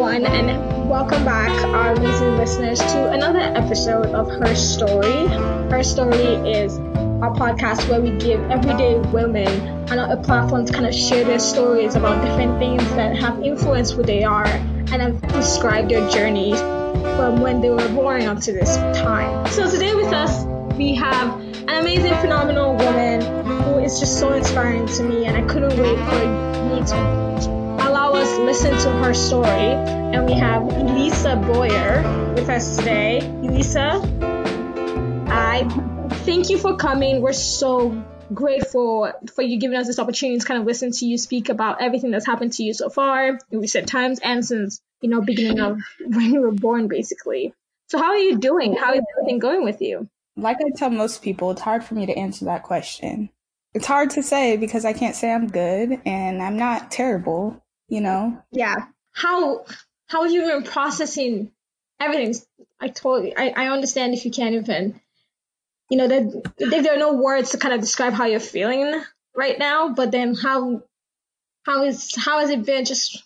everyone, and welcome back, our amazing listeners, to another episode of Her Story. Her Story is our podcast where we give everyday women a platform to kind of share their stories about different things that have influenced who they are and have described their journeys from when they were born up to this time. So today with us, we have an amazing, phenomenal woman who is just so inspiring to me, and I couldn't wait for me to listen to her story. And we have Elisa Boyer with us today. Elisa, I thank you for coming. We're so grateful for you giving us this opportunity to kind of listen to you speak about everything that's happened to you so far in recent times and since, you know, beginning of when you were born, basically. So how are you doing? How is everything going with you? Like I tell most people, it's hard for me to answer that question. It's hard to say because I can't say I'm good and I'm not terrible you know? Yeah. How how have you been processing everything? I totally I, I understand if you can't even you know that there are no words to kind of describe how you're feeling right now, but then how how is how has it been just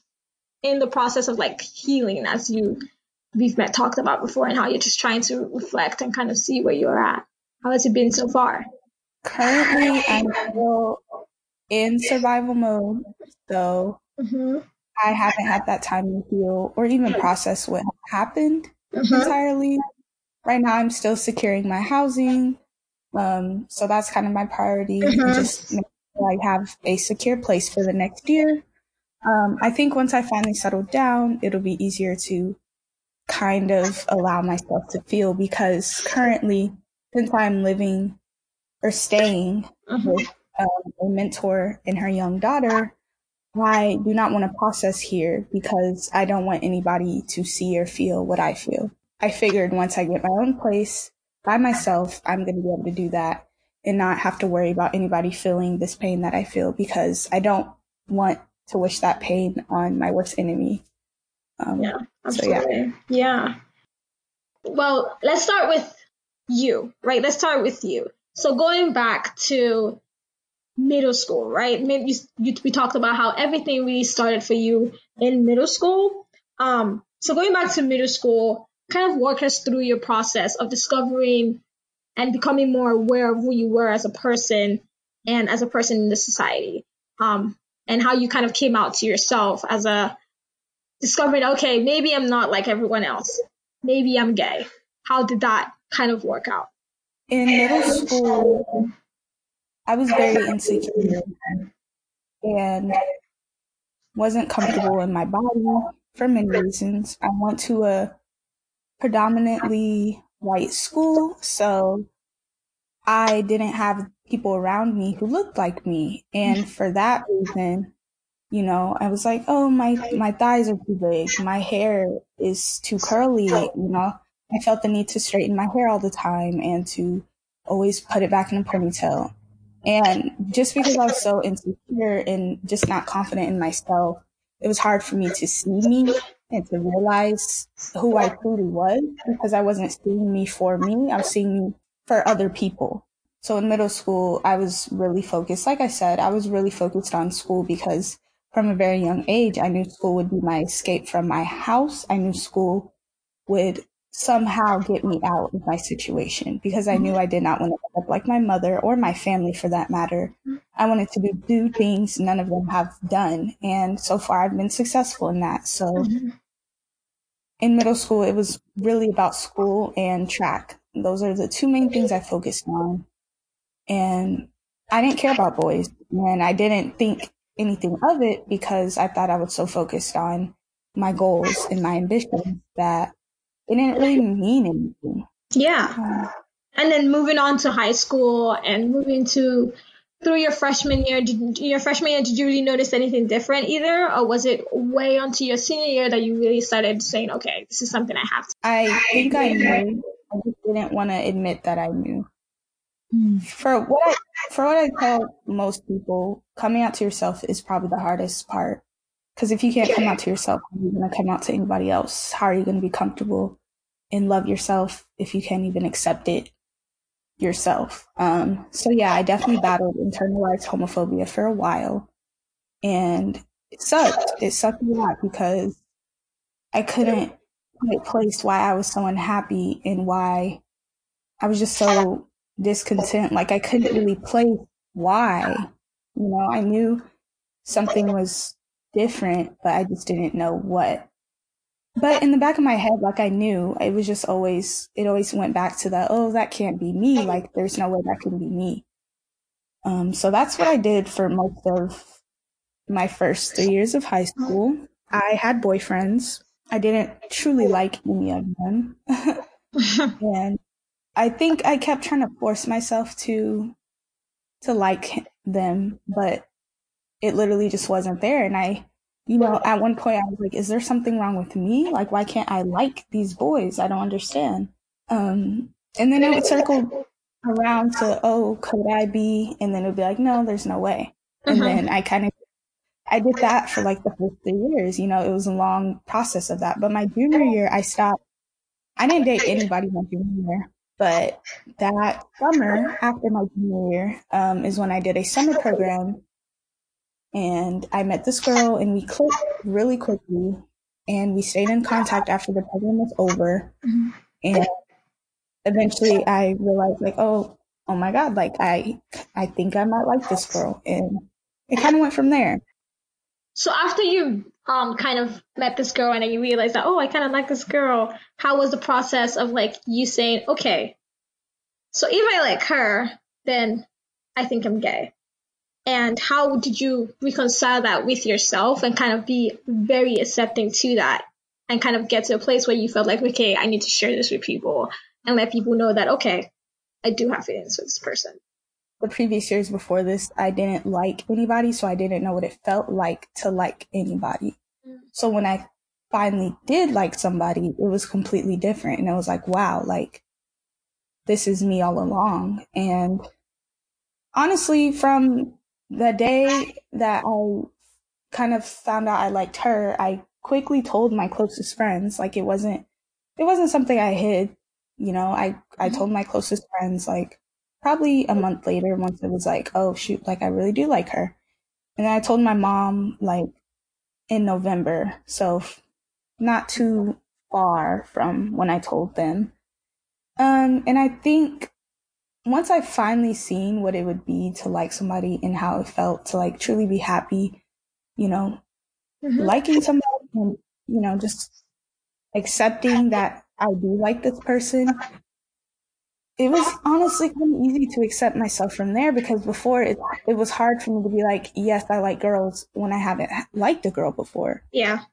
in the process of like healing as you we've met talked about before and how you're just trying to reflect and kind of see where you're at. How has it been so far? Currently I'm still in survival mode, so Mm-hmm. I haven't had that time to heal or even process what happened mm-hmm. entirely. Right now, I'm still securing my housing. Um, so that's kind of my priority. Mm-hmm. Just make sure I have a secure place for the next year. Um, I think once I finally settle down, it'll be easier to kind of allow myself to feel because currently, since I'm living or staying mm-hmm. with um, a mentor and her young daughter, I do not want to process here because I don't want anybody to see or feel what I feel. I figured once I get my own place by myself, I'm going to be able to do that and not have to worry about anybody feeling this pain that I feel because I don't want to wish that pain on my worst enemy. Um, yeah, absolutely. So yeah. yeah. Well, let's start with you, right? Let's start with you. So going back to middle school, right? You, you, we talked about how everything really started for you in middle school. Um, so going back to middle school, kind of walk us through your process of discovering and becoming more aware of who you were as a person and as a person in the society. Um, and how you kind of came out to yourself as a discovering, okay, maybe I'm not like everyone else. Maybe I'm gay. How did that kind of work out? In middle school, I was very insecure and wasn't comfortable in my body for many reasons. I went to a predominantly white school, so I didn't have people around me who looked like me. And for that reason, you know, I was like, oh, my, my thighs are too big. My hair is too curly. You know, I felt the need to straighten my hair all the time and to always put it back in a ponytail. And just because I was so insecure and just not confident in myself, it was hard for me to see me and to realize who I truly was because I wasn't seeing me for me. I was seeing me for other people. So in middle school, I was really focused. Like I said, I was really focused on school because from a very young age, I knew school would be my escape from my house. I knew school would somehow get me out of my situation because I knew I did not want to end up like my mother or my family for that matter. I wanted to do things none of them have done. And so far I've been successful in that. So mm-hmm. in middle school, it was really about school and track. Those are the two main things I focused on. And I didn't care about boys and I didn't think anything of it because I thought I was so focused on my goals and my ambitions that it didn't really mean anything. Yeah. And then moving on to high school and moving to through your freshman year, did, your freshman year, did you really notice anything different either, or was it way onto your senior year that you really started saying, "Okay, this is something I have to"? I think I knew. I just didn't want to admit that I knew. For what I for what I tell most people, coming out to yourself is probably the hardest part. Because if you can't come out to yourself, how are you going to come out to anybody else? How are you going to be comfortable and love yourself if you can't even accept it yourself? Um, so yeah, I definitely battled internalized homophobia for a while. And it sucked. It sucked a lot because I couldn't quite place why I was so unhappy and why I was just so discontent. Like I couldn't really place why. You know, I knew something was different, but I just didn't know what. But in the back of my head, like I knew, it was just always, it always went back to that, oh, that can't be me. Like there's no way that can be me. Um, so that's what I did for most of my first three years of high school. I had boyfriends. I didn't truly like any of them. and I think I kept trying to force myself to to like them, but it literally just wasn't there. And I, you know, at one point I was like, is there something wrong with me? Like, why can't I like these boys? I don't understand. Um, and then it would circle around to, oh, could I be? And then it would be like, no, there's no way. And mm-hmm. then I kind of, I did that for like the first three years. You know, it was a long process of that. But my junior year, I stopped. I didn't date anybody my junior year. But that summer, after my junior year, um, is when I did a summer program and I met this girl and we clicked really quickly and we stayed in contact after the program was over. Mm-hmm. And eventually I realized like, oh, oh my God, like I, I think I might like this girl. And it kind of went from there. So after you um kind of met this girl and then you realized that, oh, I kind of like this girl, how was the process of like you saying, okay, so if I like her, then I think I'm gay? And how did you reconcile that with yourself and kind of be very accepting to that? And kind of get to a place where you felt like okay i need to share this with people and let people know that okay i do have feelings for this person. The previous years before this i didn't like anybody so i didn't know what it felt like to like anybody. Mm. so when i finally did like somebody it was completely different and i was like wow like this is me all along. And honestly from the day that I kind of found out I liked her, I quickly told my closest friends. Like it wasn't, it wasn't something I hid. You know, I, I told my closest friends like probably a month later once it was like, oh shoot, like I really do like her. And then I told my mom like in November. So not too far from when I told them. Um, and I think once I finally seen what it would be to like somebody and how it felt to like truly be happy, you know, mm-hmm. liking somebody and, you know, just accepting that I do like this person, it was honestly kind of easy to accept myself from there because before it, it was hard for me to be like, yes, I like girls when I haven't liked a girl before. Yeah.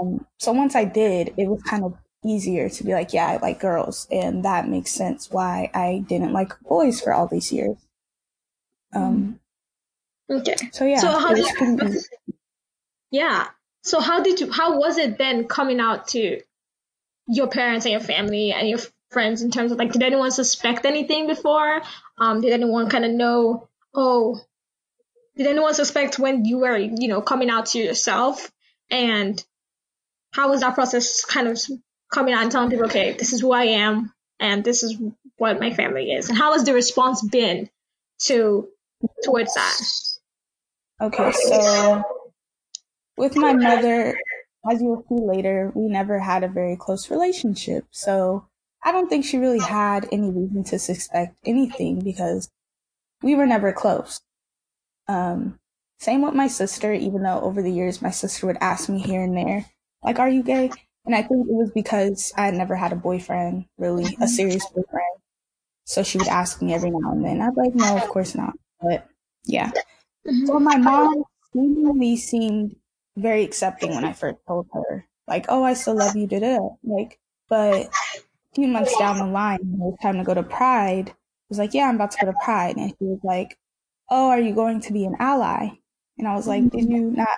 Um, so once I did, it was kind of easier to be like, yeah, I like girls. And that makes sense why I didn't like boys for all these years. Um, okay. So yeah. So how did you, yeah. So how did you, how was it then coming out to your parents and your family and your friends in terms of like, did anyone suspect anything before? Um, did anyone kind of know, oh, did anyone suspect when you were, you know, coming out to yourself? And how was that process kind of coming out and telling people, okay, this is who I am and this is what my family is. And how has the response been to towards that? Okay, so with my mother, as you will see later, we never had a very close relationship. So I don't think she really had any reason to suspect anything because we were never close. Um, same with my sister, even though over the years my sister would ask me here and there, like, are you gay? And I think it was because I had never had a boyfriend, really, a mm-hmm. serious boyfriend. So she would ask me every now and then. I'd be like, no, of course not. But yeah. Mm-hmm. So my mom seemingly seemed very accepting when I first told her, like, oh, I still love you, da da. Like, but a few months down the line, when it was time to go to Pride, I was like, yeah, I'm about to go to Pride. And she was like, oh, are you going to be an ally? And I was like, did you not,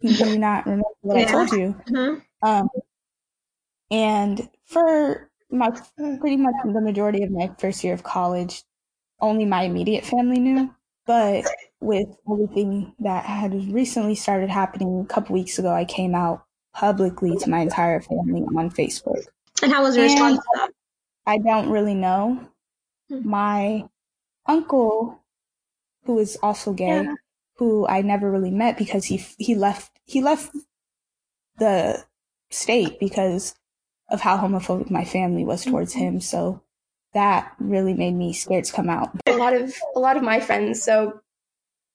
did you not remember what yeah. I told you? Mm-hmm. Um, and for my pretty much the majority of my first year of college, only my immediate family knew. But with everything that had recently started happening a couple weeks ago, I came out publicly to my entire family on Facebook. And how was the response to? I don't really know. Hmm. My uncle, who is also gay, yeah. who I never really met because he he left he left the state because of how homophobic my family was towards mm-hmm. him. So that really made me scared to come out. A lot of a lot of my friends, so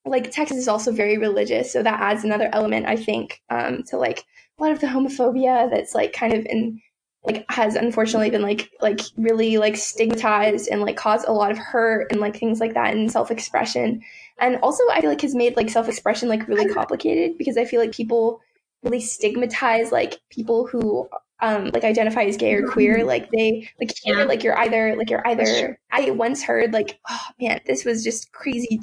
like Texas is also very religious, so that adds another element, I think, um, to like a lot of the homophobia that's like kind of in like has unfortunately been like like really like stigmatized and like caused a lot of hurt and like things like that and self-expression and also i feel like has made like self-expression like really complicated because i feel like people really stigmatize like people who um like identify as gay or queer like they like here like you're either like you're either i once heard like oh man this was just crazy.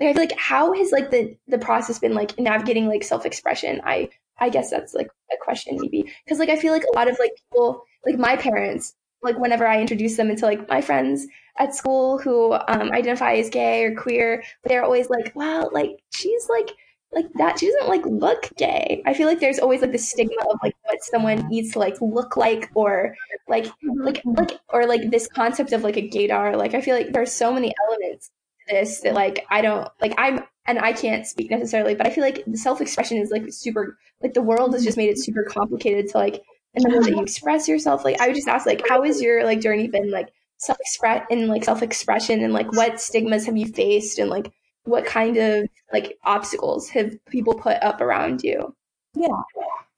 Like i feel like how has like the the process been like navigating like self-expression? I i guess that's like a question maybe. Because like i feel like a lot of like people like my parents like whenever i introduce them into like my friends at school who um identify as gay or queer they're always like wow like she's like like that she doesn't like look gay. I feel like there's always like the stigma of like what someone needs to like look like or like like like or like this concept of like a gaydar. Like i feel like there's so many elements to this that like i don't like i'm and i can't speak necessarily but i feel like the self-expression is like super like the world has just made it super complicated to like and the way that you express yourself. Like i would just ask like how has your like journey been like self-express and like self-expression and like what stigmas have you faced and like what kind of like obstacles have people put up around you? Yeah.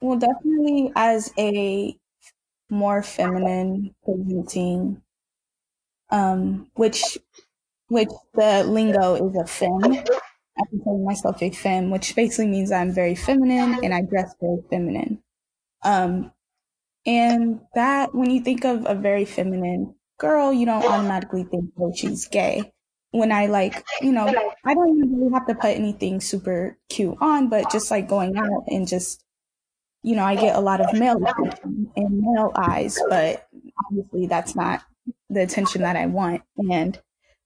Well, definitely as a more feminine presenting, um, which which the lingo is a femme. I call myself a femme, which basically means I'm very feminine and I dress very feminine. Um, and that when you think of a very feminine girl, you don't automatically think, oh, she's gay when I like, you know, I don't even really have to put anything super cute on, but just like going out and just, you know, I get a lot of male attention and male eyes, but obviously that's not the attention that I want. And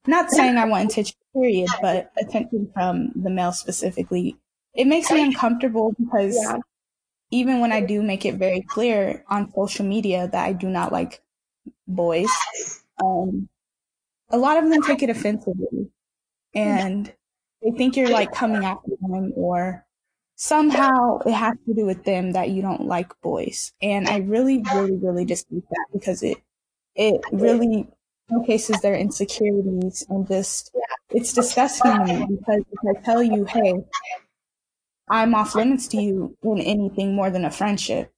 not saying I want attention, period, but attention from the male specifically. It makes me uncomfortable because yeah. even when I do make it very clear on social media that I do not like boys, um, a lot of them take it offensively and they think you're like coming after them or somehow it has to do with them that you don't like boys. And I really, really, really dispute that because it, it really showcases their insecurities and just, it's disgusting to me because if I tell you, hey, I'm off limits to you in anything more than a friendship,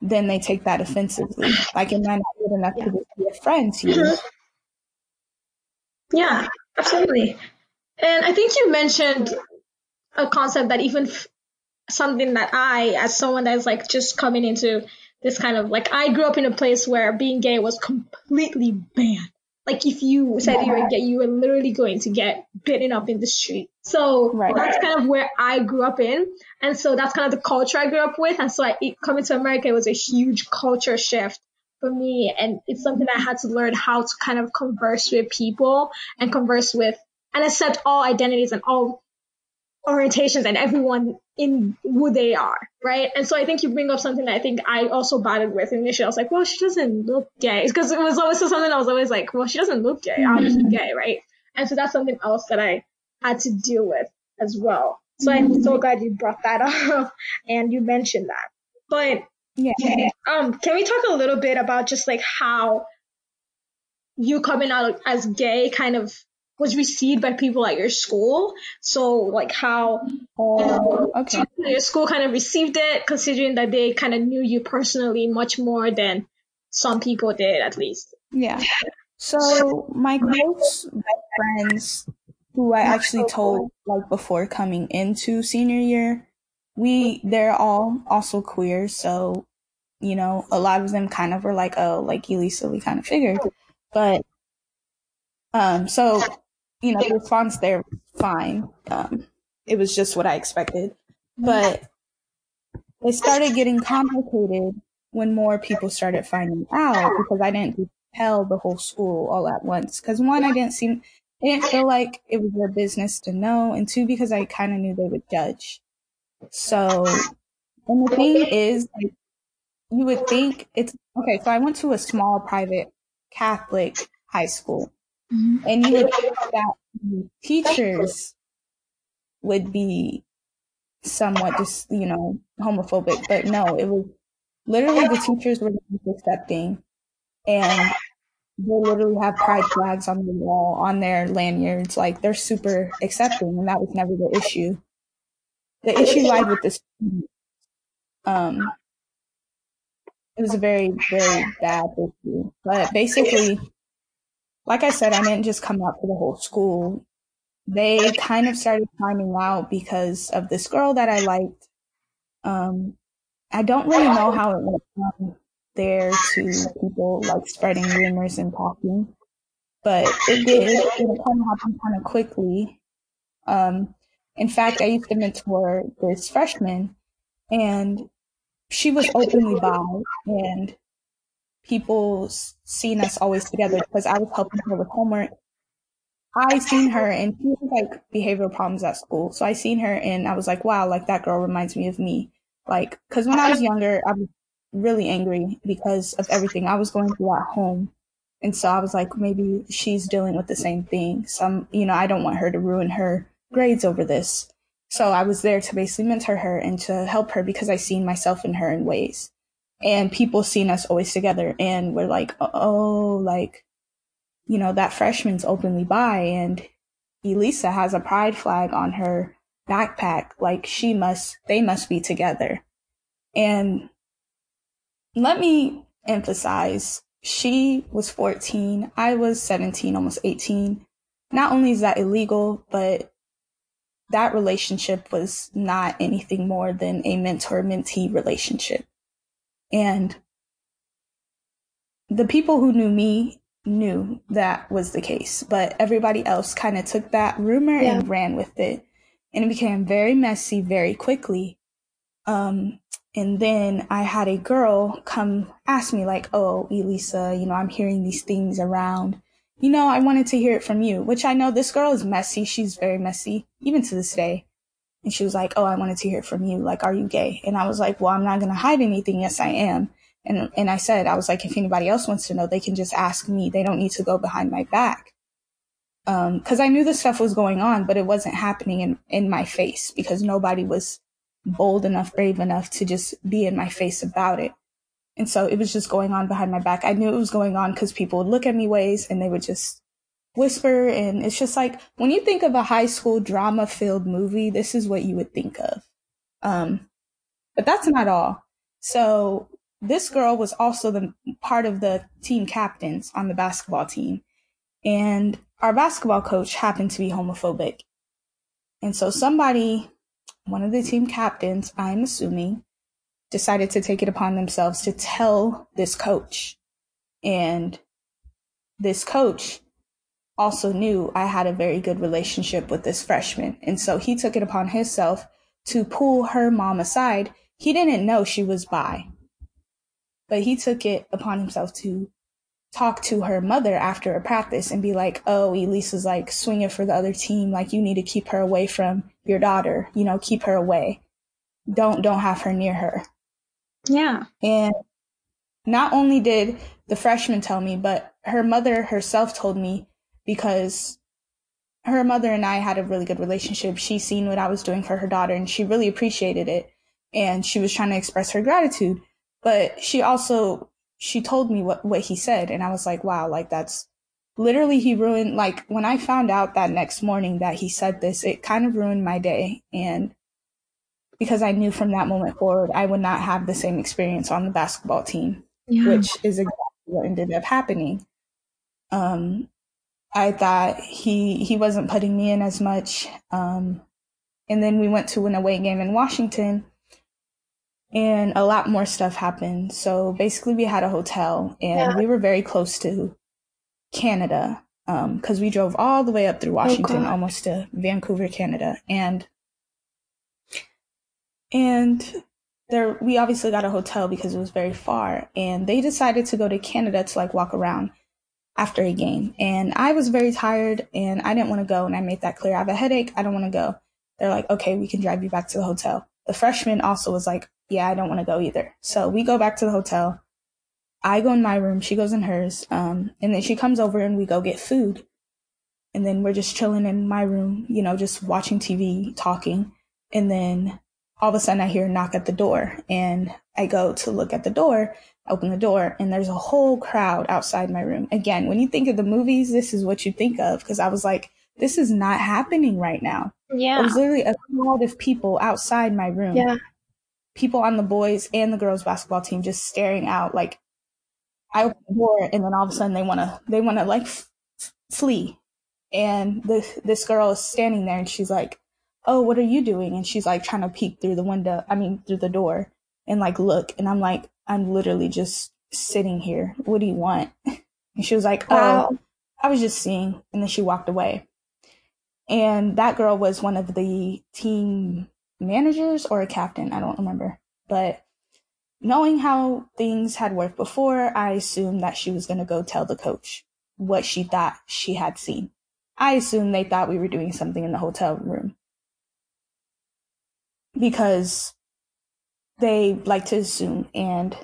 then they take that offensively. Like, am I not good enough to be a friend to you? Yeah, absolutely. And I think you mentioned a concept that even f- something that I, as someone that's like just coming into this kind of like, I grew up in a place where being gay was completely banned. Like if you said you were gay, you were literally going to get beaten up in the street. So right. that's kind of where I grew up in. And so that's kind of the culture I grew up with. And so I, coming to America it was a huge culture shift for me. And it's something I had to learn how to kind of converse with people and converse with and accept all identities and all orientations and everyone in who they are, right? And so I think you bring up something that I think I also battled with initially. I was like, well, she doesn't look gay. Because it was always something I was always like, well, she doesn't look gay. Mm-hmm. Obviously gay, right? And so that's something else that I had to deal with as well. So I'm so mm-hmm. glad you brought that up and you mentioned that. But yeah. Um, can we talk a little bit about just like how you coming out as gay kind of was received by people at your school? So like how uh, okay. your school kind of received it, considering that they kind of knew you personally much more than some people did, at least. Yeah. So my close friends, who I actually told like before coming into senior year, we they're all also queer, so you know, a lot of them kind of were like, oh, like Elisa, we kind of figured. But um so, you know, the response there fine. Um it was just what I expected. But it started getting complicated when more people started finding out because I didn't tell the whole school all at once. Because one, I didn't seem, I didn't feel like it was their business to know, and two, because I kind of knew they would judge. So, and the thing is, like, you would think it's okay. So I went to a small private Catholic high school, mm-hmm. and you would think that teachers would be somewhat just you know homophobic, but no, it was literally the teachers were accepting and they literally have pride flags on the wall on their lanyards like they're super accepting and that was never the issue the issue lied with this. um it was a very very bad issue but basically like i said i didn't just come out for the whole school they kind of started finding out because of this girl that i liked um I don't really know how it went from there to people like spreading rumors and talking, but it did. It kind of happened kind of quickly. Um, in fact, I used to mentor this freshman, and she was openly bi, and people seen us always together because I was helping her with homework. I seen her and she had like behavioral problems at school. So I seen her and I was like, wow, like that girl reminds me of me. Like, cause when I was younger, I was really angry because of everything I was going through at home. And so I was like, maybe she's dealing with the same thing. Some, you know, I don't want her to ruin her grades over this. So I was there to basically mentor her and to help her because I seen myself in her in ways. And people seen us always together and we're like, oh, like, you know, that freshman's openly bi and Elisa has a pride flag on her backpack. Like she must, they must be together. And let me emphasize, she was 14. I was 17, almost 18. Not only is that illegal, but that relationship was not anything more than a mentor mentee relationship. And the people who knew me knew that was the case, but everybody else kind of took that rumor yeah. and ran with it and it became very messy very quickly. Um, and then I had a girl come ask me like, "Oh, Elisa, you know, I'm hearing these things around. You know, I wanted to hear it from you." Which I know this girl is messy. She's very messy, even to this day. And she was like, "Oh, I wanted to hear it from you. Like, are you gay?" And I was like, "Well, I'm not gonna hide anything. Yes, I am." And and I said, I was like, if anybody else wants to know, they can just ask me. They don't need to go behind my back Um, because um, I knew this stuff was going on, but it wasn't happening in, in my face because nobody was bold enough, brave enough to just be in my face about it. And so it was just going on behind my back. I knew it was going on because people would look at me ways and they would just whisper. And it's just like when you think of a high school drama filled movie, this is what you would think of. Um, but that's not all. So this girl was also the part of the team captains on the basketball team. And our basketball coach happened to be homophobic. And so somebody, one of the team captains, I'm assuming, decided to take it upon themselves to tell this coach. And this coach also knew I had a very good relationship with this freshman. And so he took it upon himself to pull her mom aside. He didn't know she was bi, but he took it upon himself to talk to her mother after a practice and be like, oh, Elisa's like swinging for the other team. Like you need to keep her away from your daughter, you know, keep her away. Don't, don't have her near her. Yeah. And not only did the freshman tell me, but her mother herself told me because her mother and I had a really good relationship. She seen what I was doing for her daughter and she really appreciated it. And she was trying to express her gratitude. But she also she told me what, what he said. And I was like, wow, like that's literally he ruined, like when I found out that next morning that he said this, it kind of ruined my day. And because I knew from that moment forward, I would not have the same experience on the basketball team, yeah. which is exactly what ended up happening. Um, I thought he, he wasn't putting me in as much. Um, and then we went to an away game in Washington and a lot more stuff happened. So basically, we had a hotel, and yeah. we were very close to Canada because um, we drove all the way up through oh, Washington, oh almost to Vancouver, Canada, and and there we obviously got a hotel because it was very far, and they decided to go to Canada to like walk around after a game, and I was very tired and I didn't want to go, and I made that clear. I have a headache. I don't want to go. They're like, okay, we can drive you back to the hotel. The freshman also was like, yeah, I don't want to go either. So we go back to the hotel. I go in my room, she goes in hers, um, and then she comes over and we go get food. And then we're just chilling in my room, you know, just watching TV, talking. And then all of a sudden I hear a knock at the door and I go to look at the door, open the door, and there's a whole crowd outside my room. Again, when you think of the movies, this is what you think of because I was like, this is not happening right now. Yeah. It was literally a crowd of people outside my room. Yeah. People on the boys and the girls basketball team just staring out like I open the door and then all of a sudden they want to they want to like f- flee. And this this girl is standing there and she's like, "Oh, what are you doing?" And she's like trying to peek through the window, I mean through the door and like look and I'm like, "I'm literally just sitting here. What do you want?" And she was like, "Oh, I was just seeing." And then she walked away. And that girl was one of the team managers or a captain, I don't remember. But knowing how things had worked before, I assumed that she was going to go tell the coach what she thought she had seen. I assumed they thought we were doing something in the hotel room because they like to assume. And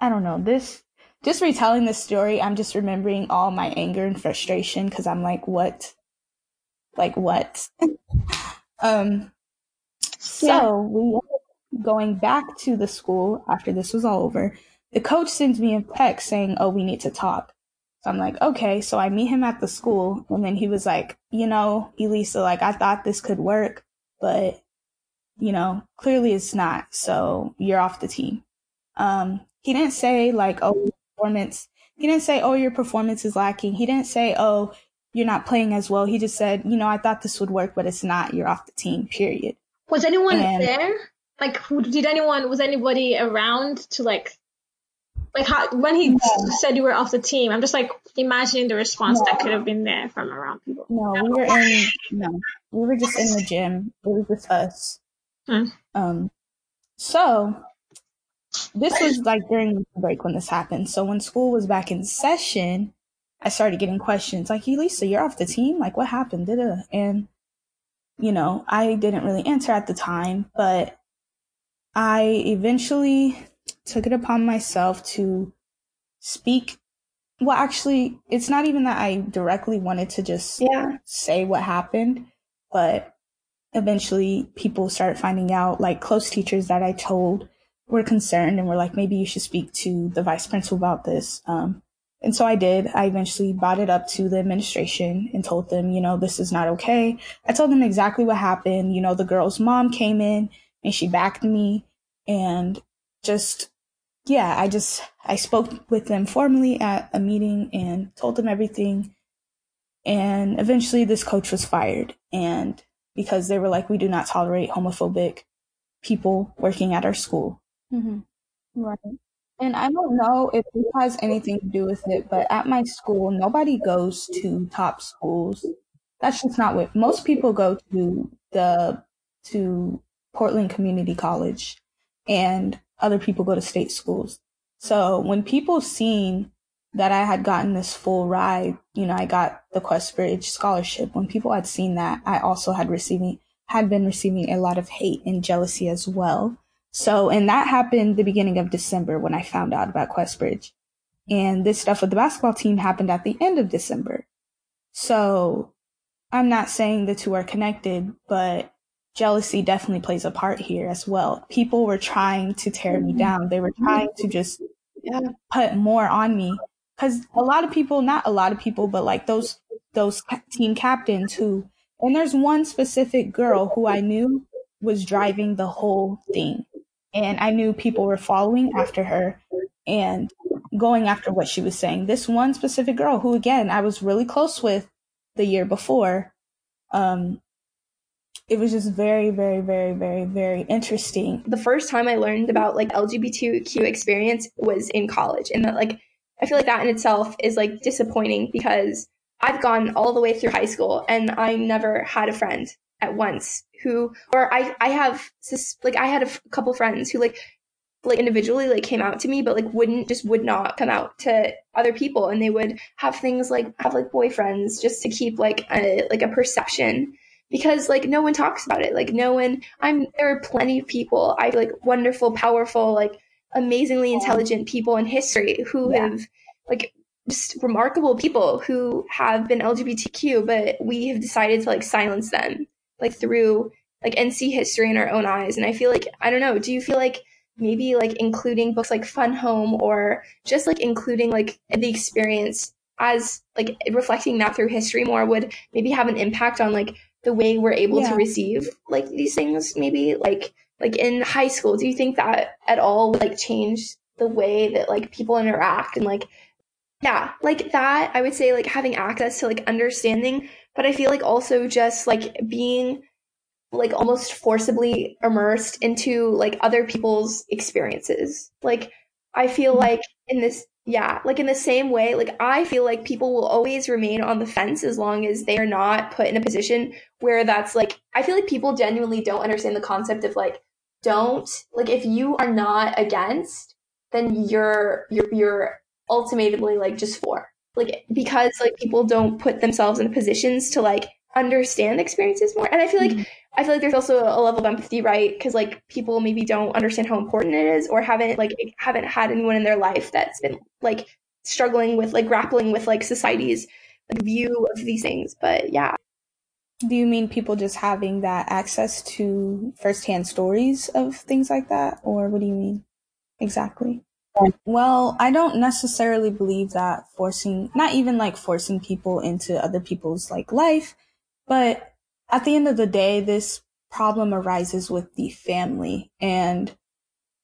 I don't know, this, just retelling this story, I'm just remembering all my anger and frustration because I'm like, what? Like, what? um, so Yeah. we going back to the school after this was all over. The coach sends me a text saying, "Oh, we need to talk." So I'm like, "Okay." So I meet him at the school, and then he was like, "You know, Elisa, like I thought this could work, but you know, clearly it's not. So you're off the team." Um, he didn't say like, "Oh, performance." He didn't say, "Oh, your performance is lacking." He didn't say, "Oh, you're not playing as well." He just said, "You know, I thought this would work, but it's not. You're off the team." Period. Was anyone And- there? Like, did anyone? Was anybody around to like, like how when he No. said you were off the team? I'm just like imagining the response that could have been there from around people. No, we were in no, we were just in the gym. It was just us. Hmm. Um, so this was like during the break when this happened. So when school was back in session, I started getting questions like, "Elisa, you're off the team. Like, what happened?" Da-da. And you know, I didn't really answer at the time, but I eventually took it upon myself to speak. Well, actually, it's not even that I directly wanted to just Yeah. say what happened, but eventually people started finding out, like close teachers that I told were concerned and were like, maybe you should speak to the vice principal about this. Um, and so I did. I eventually brought it up to the administration and told them, you know, this is not okay. I told them exactly what happened. You know, the girl's mom came in and she backed me and just, yeah, I just, I spoke with them formally at a meeting and told them everything. And eventually this coach was fired. And because they were like, we do not tolerate homophobic people working at our school. Mm-hmm. Right. And I don't know if it has anything to do with it, but at my school, nobody goes to top schools. That's just not what most people go to the to Portland Community College and other people go to state schools. So when people seen that I had gotten this full ride, you know, I got the QuestBridge scholarship. When people had seen that, I also had receiving had been receiving a lot of hate and jealousy as well. So, and that happened the beginning of December when I found out about QuestBridge. And this stuff with the basketball team happened at the end of December. So I'm not saying the two are connected, but jealousy definitely plays a part here as well. People were trying to tear me mm-hmm. down. They were trying to just Yeah. put more on me. Cause a lot of people, not a lot of people, but like those, those team captains who, and there's one specific girl who I knew was driving the whole thing. And I knew people were following after her and going after what she was saying. This one specific girl who again, I was really close with the year before. Um, it was just very, very, very, very, very interesting. the first time I learned about like LGBTQ experience was in college. And that like I feel like that in itself is like disappointing because I've gone all the way through high school and I never had a friend at once who or I I have like I had a couple friends who like like individually like came out to me but like wouldn't just would not come out to other people. And they would have things like have like boyfriends just to keep like a like a perception because like no one talks about it. Like no one i'm there are plenty of people. I like wonderful powerful like amazingly um, intelligent people in history who Yeah. have like just remarkable people who have been lgbtq but we have decided to like silence them like through like and see history in our own eyes. And I feel like I don't know, do you feel like maybe like including books like Fun Home or just like including like the experience as like reflecting that through history more would maybe have an impact on like the way we're able yeah. to receive like these things maybe like like in high school do you think that at all would like change the way that like people interact and like yeah like that i would say like having access to like understanding but i feel like also just like being like almost forcibly immersed into like other people's experiences like i feel mm-hmm. like in this yeah, like in the same way, like I feel like people will always remain on the fence as long as they are not put in a position where that's like I feel like people genuinely don't understand the concept of like don't like if you are not against, then you're you're you're ultimately like just for. Like because like people don't put themselves in positions to like understand experiences more. And I feel like mm-hmm. I feel like there's also a level of empathy, right? Because like people maybe don't understand how important it is, or haven't like haven't had anyone in their life that's been like struggling with like grappling with like society's like, view of these things. But yeah. Do you mean people just having that access to firsthand stories of things like that, or what do you mean exactly? Well, I don't necessarily believe that forcing, not even like forcing people into other people's like life, but at the end of the day, this problem arises with the family and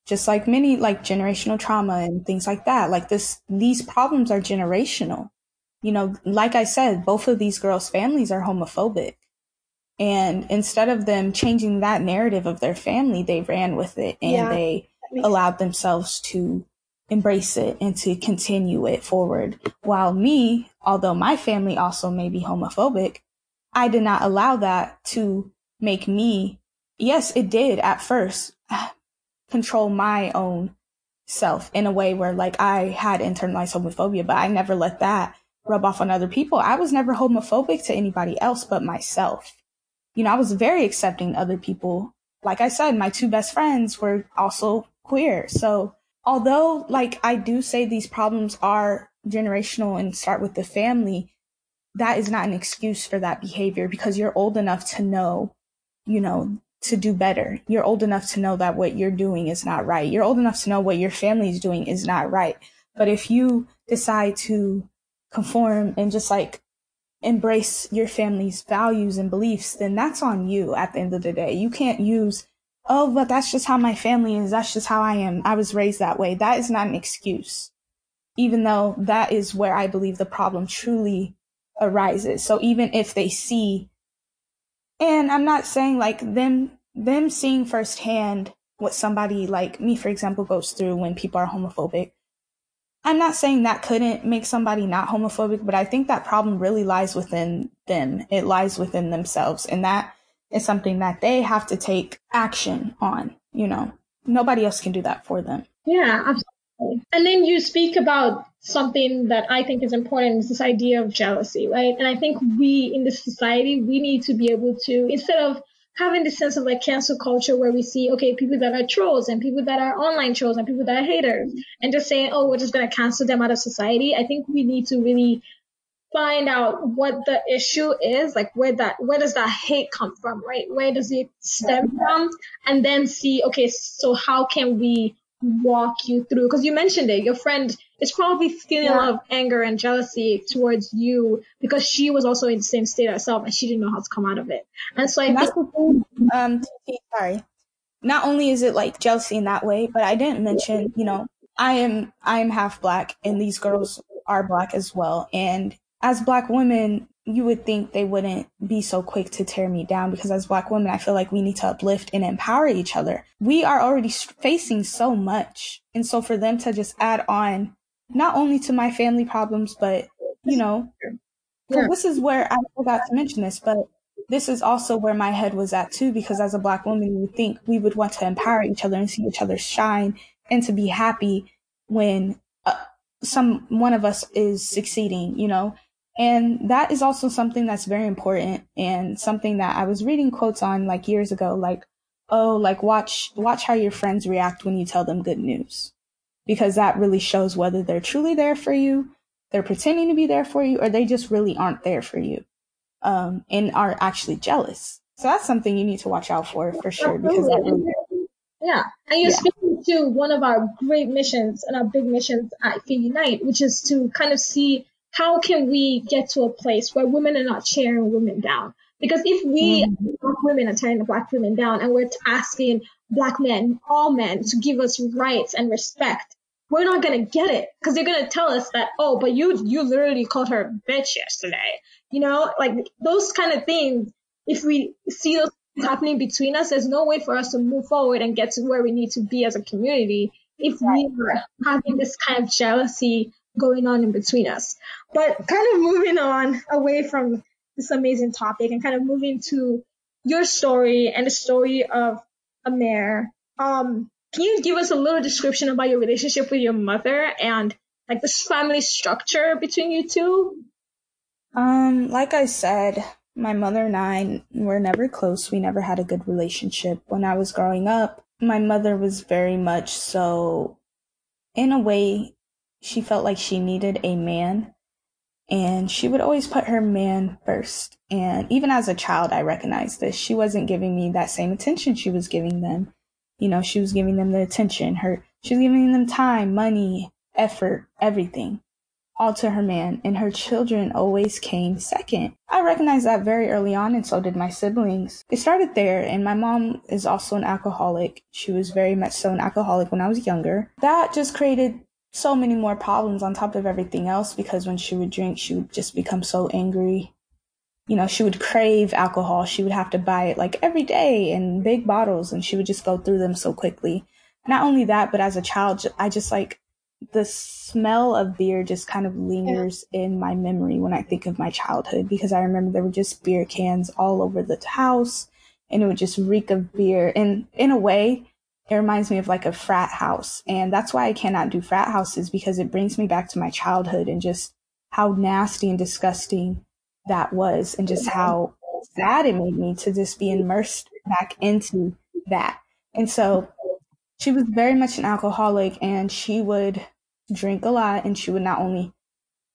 just like many like generational trauma and things like that. Like this, these problems are generational. You know, like I said, both of these girls' families are homophobic. And instead of them changing that narrative of their family, they ran with it and yeah, they allowed themselves to embrace it and to continue it forward. While me, although my family also may be homophobic, I did not allow that to make me, yes, it did at first control my own self in a way where like I had internalized homophobia, but I never let that rub off on other people. I was never homophobic to anybody else but myself. You know, I was very accepting other people. Like I said, my two best friends were also queer. So although like I do say these problems are generational and start with the family, that is not an excuse for that behavior because you're old enough to know, you know, to do better. You're old enough to know that what you're doing is not right. You're old enough to know what your family is doing is not right. But if you decide to conform and just like embrace your family's values and beliefs, then that's on you at the end of the day. You can't use, oh, but that's just how my family is. That's just how I am. I was raised that way. That is not an excuse. Even though that is where I believe the problem truly arises. So even if they see, and I'm not saying like them, them seeing firsthand what somebody like me, for example, goes through when people are homophobic. I'm not saying that couldn't make somebody not homophobic, but I think that problem really lies within them. It lies within themselves. And that is something that they have to take action on, you know. Nobody else can do that for them. Yeah, absolutely. And then you speak about something that I think is important is this idea of jealousy, right? And I think we in this society, we need to be able to, instead of having this sense of like cancel culture where we see, okay, people that are trolls and people that are online trolls and people that are haters and just saying, oh, we're just going to cancel them out of society. I think we need to really find out what the issue is, like where that, where does that hate come from, right? Where does it stem from? And then see, okay, so how can we walk you through? Because you mentioned it, your friend is probably feeling yeah. a lot of anger and jealousy towards you because she was also in the same state herself and she didn't know how to come out of it. And so I and think, um, sorry. Not only is it like jealousy in that way, but I didn't mention, you know, I am I am half black and these girls are black as well. And as black women, you would think they wouldn't be so quick to tear me down because as black women, I feel like we need to uplift and empower each other. We are already facing so much. And so for them to just add on not only to my family problems, but you know, yeah. this is where I forgot to mention this, but this is also where my head was at too, because as a black woman, you would think we would want to empower each other and see each other shine and to be happy when uh, some one of us is succeeding, you know. And that is also something that's very important and something that I was reading quotes on like years ago, like, oh, like watch watch how your friends react when you tell them good news because that really shows whether they're truly there for you, they're pretending to be there for you, or they just really aren't there for you um, and are actually jealous. So that's something you need to watch out for for sure because really yeah, and you're Yeah. speaking to one of our great missions and our big missions at Feed Unite, which is to kind of see how can we get to a place where women are not tearing women down. Because if we black women are tearing the black women down and we're asking black men, all men, to give us rights and respect, we're not gonna get it because they're gonna tell us that oh, but you you literally called her a bitch yesterday. You know, like those kind of things. If we see those things happening between us, there's no way for us to move forward and get to where we need to be as a community if we are having this kind of jealousy going on in between us. But kind of moving on away from this amazing topic and kind of moving to your story and the story of Amir. Um, can you give us a little description about your relationship with your mother and like this family structure between you two? Um, like I said, my mother and I were never close. We never had a good relationship. When I was growing up, my mother was very much so, in a way, she felt like she needed a man. And she would always put her man first. And even as a child, I recognized this. She wasn't giving me that same attention she was giving them. You know, she was giving them the attention. Her, she was giving them time, money, effort, everything all to her man, and her children always came second. I recognized that very early on, and so did my siblings. It started there, and my mom is also an alcoholic. She was very much so an alcoholic when I was younger. That just created so many more problems on top of everything else because when she would drink, she would just become so angry. You know, she would crave alcohol. She would have to buy it like every day in big bottles, and she would just go through them so quickly. Not only that, but as a child, I just like the smell of beer just kind of lingers in my memory when I think of my childhood because I remember there were just beer cans all over the house and it would just reek of beer. And in a way, it reminds me of like a frat house. And that's why I cannot do frat houses because it brings me back to my childhood and just how nasty and disgusting that was and just how sad it made me to just be immersed back into that. And so she was very much an alcoholic and she would drink a lot and she would not only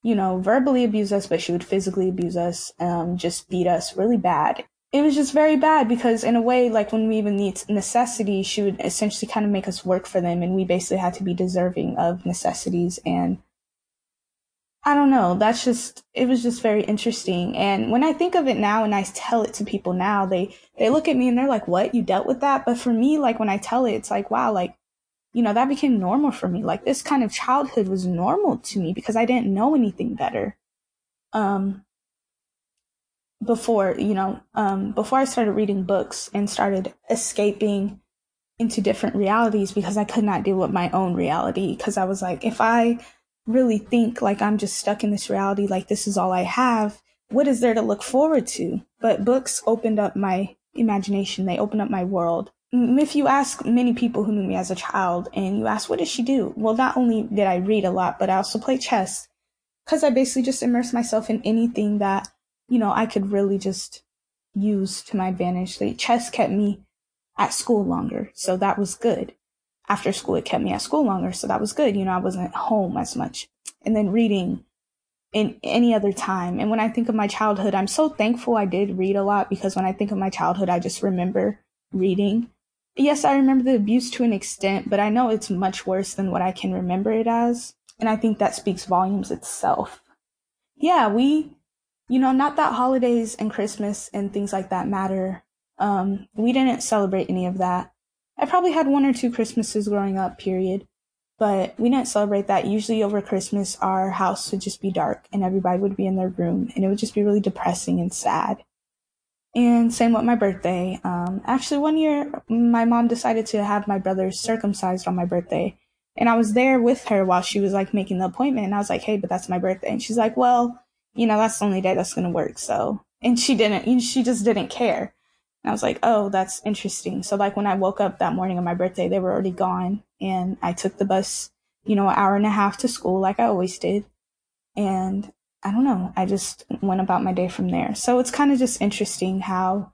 you know verbally abuse us but she would physically abuse us um just beat us really bad it was just very bad because in a way like when we even need necessity she would essentially kind of make us work for them and we basically had to be deserving of necessities and I don't know. That's just it was just very interesting. And when I think of it now and I tell it to people now, they they look at me and they're like, "What? You dealt with that?" But for me, like when I tell it, it's like, "Wow, like you know, that became normal for me. Like this kind of childhood was normal to me because I didn't know anything better." Um before, you know, um before I started reading books and started escaping into different realities because I could not deal with my own reality because I was like, if I really think like I'm just stuck in this reality, like this is all I have, what is there to look forward to? But books opened up my imagination, they opened up my world. If you ask many people who knew me as a child and you ask, what did she do? Well, not only did I read a lot, but I also play chess because I basically just immersed myself in anything that, you know, I could really just use to my advantage. Like chess kept me at school longer, so that was good after school it kept me at school longer so that was good you know i wasn't home as much. And then reading in any other time and when i think of my childhood i'm so thankful i did read a lot because when i think of my childhood i just remember reading. Yes i remember the abuse to an extent but i know it's much worse than what i can remember it as and i think that speaks volumes itself. Yeah we you know not that holidays and christmas and things like that matter. Um we didn't celebrate any of that I probably had one or two Christmases growing up, period. But we didn't celebrate that. Usually over Christmas, our house would just be dark and everybody would be in their room and it would just be really depressing and sad. And same with my birthday. Um, actually, one year, my mom decided to have my brother circumcised on my birthday. And I was there with her while she was like making the appointment. And I was like, hey, but that's my birthday. And she's like, well, you know, that's the only day that's going to work. So, and she didn't, she just didn't care. And I was like, oh, that's interesting. So like when I woke up that morning of my birthday, they were already gone. And I took the bus, you know, an hour and a half to school like I always did. And I don't know, I just went about my day from there. So it's kind of just interesting how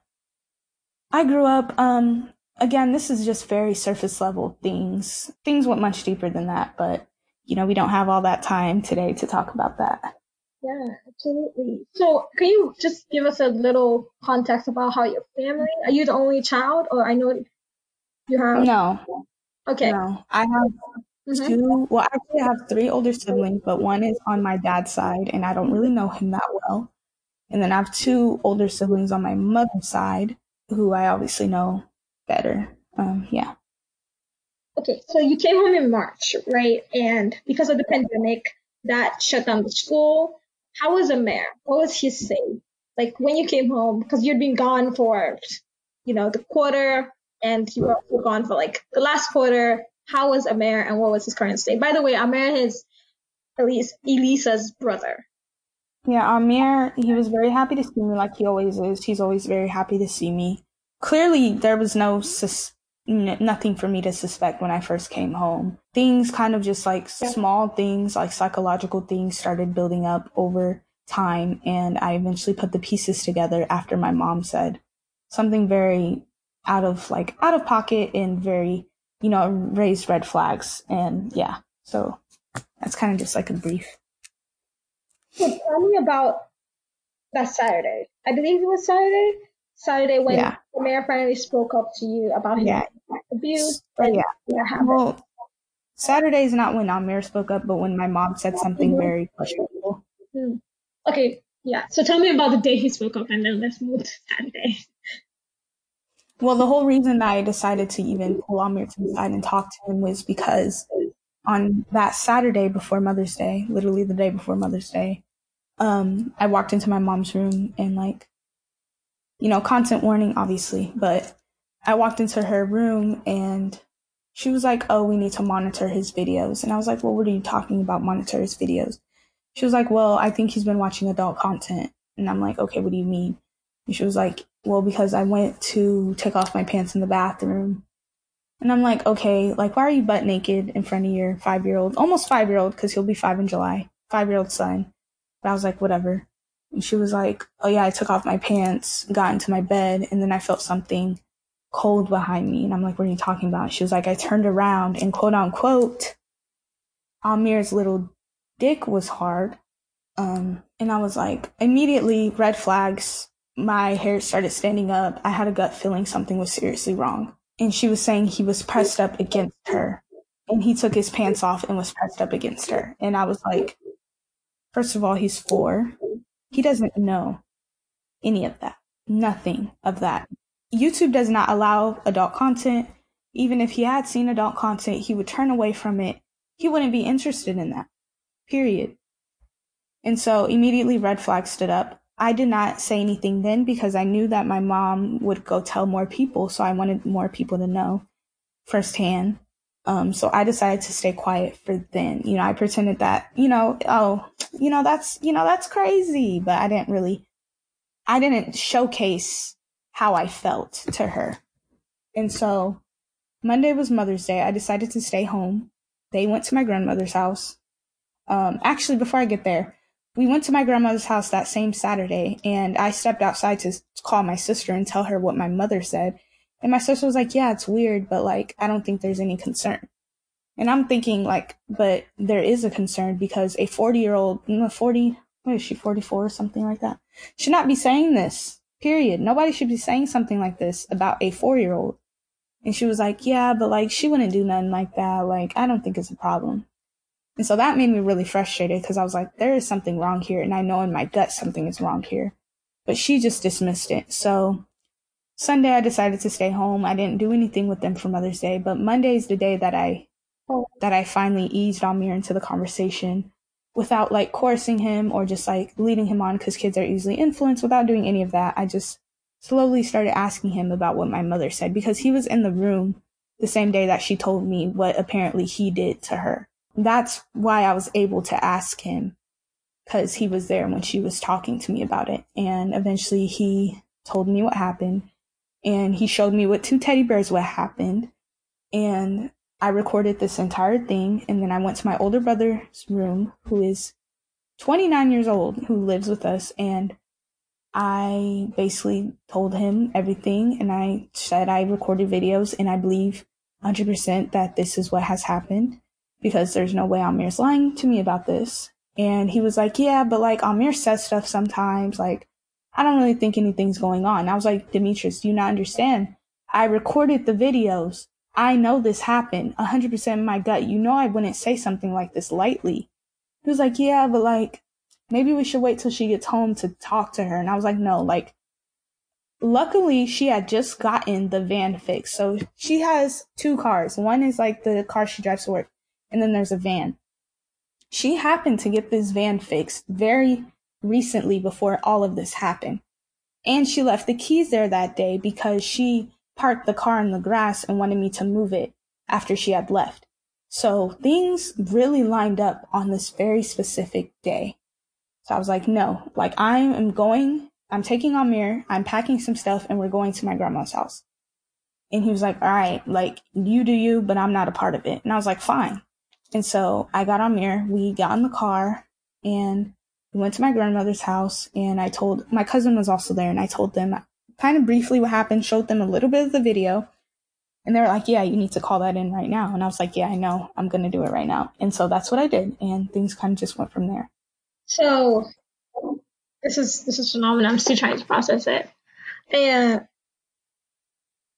I grew up. Um, again, this is just very surface level things. Things went much deeper than that, but you know, we don't have all that time today to talk about that. Yeah, absolutely. So, can you just give us a little context about how your family? Are you the only child, or I know you have? No. Okay. No, I have Mhm. two. Well, actually, I have three older siblings, but one is on my dad's side, and I don't really know him that well. And then I have two older siblings on my mother's side, who I obviously know better. Um, yeah. Okay, so you came home in March, right? And because of the pandemic, that shut down the school. How was Amir? What was he saying? Like when you came home, because you'd been gone for, you know, the quarter, and you were also gone for like the last quarter. How was Amir, and what was his current state? By the way, Amir is Elise, Elisa's brother. Yeah, Amir, he was very happy to see me like he always is. He's always very happy to see me. Clearly, there was no sus- n- nothing for me to suspect when I first came home. Things kind of just like small things, like psychological things started building up over time. And I eventually put the pieces together after my mom said something very out of like out of pocket and very, you know, raised red flags. And yeah, so that's kind of just like a brief. So tell me about that Saturday. I believe it was Saturday. Saturday when Yeah. the mayor finally spoke up to you about his Yeah. abuse. Oh, and yeah. what happened. Well, Saturday is not when Amir spoke up, but when my mom said something very questionable. Hmm. Okay, yeah. So tell me about the day he spoke up, and then let's move to Saturday. Well, the whole reason that I decided to even pull Amir to the side and talk to him was because on that Saturday before Mother's Day, literally the day before Mother's Day, um, I walked into my mom's room and like, you know, content warning, obviously, but I walked into her room and she was like, "Oh, we need to monitor his videos," and I was like, "Well, what are you talking about? Monitor his videos?" She was like, "Well, I think he's been watching adult content," and I'm like, "Okay, what do you mean?" And she was like, "Well, because I went to take off my pants in the bathroom." And I'm like, okay, like, why are you butt naked in front of your five year old, almost five year old, because he'll be five in July, five year old son? But I was like, whatever. And she was like, oh yeah, I took off my pants, got into my bed, and then I felt something cold behind me. And I'm like, what are you talking about? She was like, I turned around and quote unquote, Amir's little dick was hard. Um, and I was like, immediately red flags. My hair started standing up. I had a gut feeling something was seriously wrong. And she was saying he was pressed up against her. And he took his pants off and was pressed up against her. And I was like, first of all, he's four. He doesn't know any of that. Nothing of that. YouTube does not allow adult content. Even if he had seen adult content, he would turn away from it. He wouldn't be interested in that. Period. And so immediately red flags stood up. I did not say anything then because I knew that my mom would go tell more people. So I wanted more people to know firsthand. Um, so I decided to stay quiet for then. You know, I pretended that, you know, oh, you know, that's, you know, that's crazy. But I didn't really, I didn't showcase how I felt to her. And so Monday was Mother's Day. I decided to stay home. They went to my grandmother's house. Um, actually, before I get there, we went to my grandmother's house that same Saturday, and I stepped outside to call my sister and tell her what my mother said. And my sister was like, Yeah, it's weird, but like, I don't think there's any concern. And I'm thinking, like, but there is a concern because a 40 year old, 40, what is she, 44 or something like that, should not be saying this, period. Nobody should be saying something like this about a four year old. And she was like, Yeah, but like, she wouldn't do nothing like that. Like, I don't think it's a problem. And so that made me really frustrated because I was like, there is something wrong here. And I know in my gut something is wrong here. But she just dismissed it. So Sunday, I decided to stay home. I didn't do anything with them for Mother's Day. But Monday is the day that I, oh. that I finally eased Amir into the conversation without like coercing him or just like leading him on because kids are easily influenced without doing any of that. I just slowly started asking him about what my mother said because he was in the room the same day that she told me what apparently he did to her that's why I was able to ask him because he was there when she was talking to me about it. And eventually he told me what happened and he showed me with two teddy bears what happened. And I recorded this entire thing. And then I went to my older brother's room, who is 29 years old, who lives with us. And I basically told him everything. And I said I recorded videos and I believe 100% that this is what has happened because there's no way Amir's lying to me about this. And he was like, yeah, but like Amir says stuff sometimes. Like, I don't really think anything's going on. I was like, Demetrius, do you not understand? I recorded the videos. I know this happened 100% in my gut. You know, I wouldn't say something like this lightly. He was like, yeah, but like, maybe we should wait till she gets home to talk to her. And I was like, no, like, luckily she had just gotten the van fixed. So she has two cars. One is like the car she drives to work, and then there's a van. She happened to get this van fixed very recently before all of this happened. And she left the keys there that day because she parked the car in the grass and wanted me to move it after she had left. So things really lined up on this very specific day. So I was like, no, like I am going, I'm taking Amir, I'm packing some stuff and we're going to my grandma's house. And he was like, all right, like you do you, but I'm not a part of it. And I was like, fine. And so I got Amir, we got in the car and we went to my grandmother's house and I told my cousin was also there and I told them kind of briefly what happened, showed them a little bit of the video. And they were like, yeah, you need to call that in right now. And I was like, yeah, I know. I'm going to do it right now. And so that's what I did. And things kind of just went from there. So this is, this is phenomenal. I'm still trying to process it. And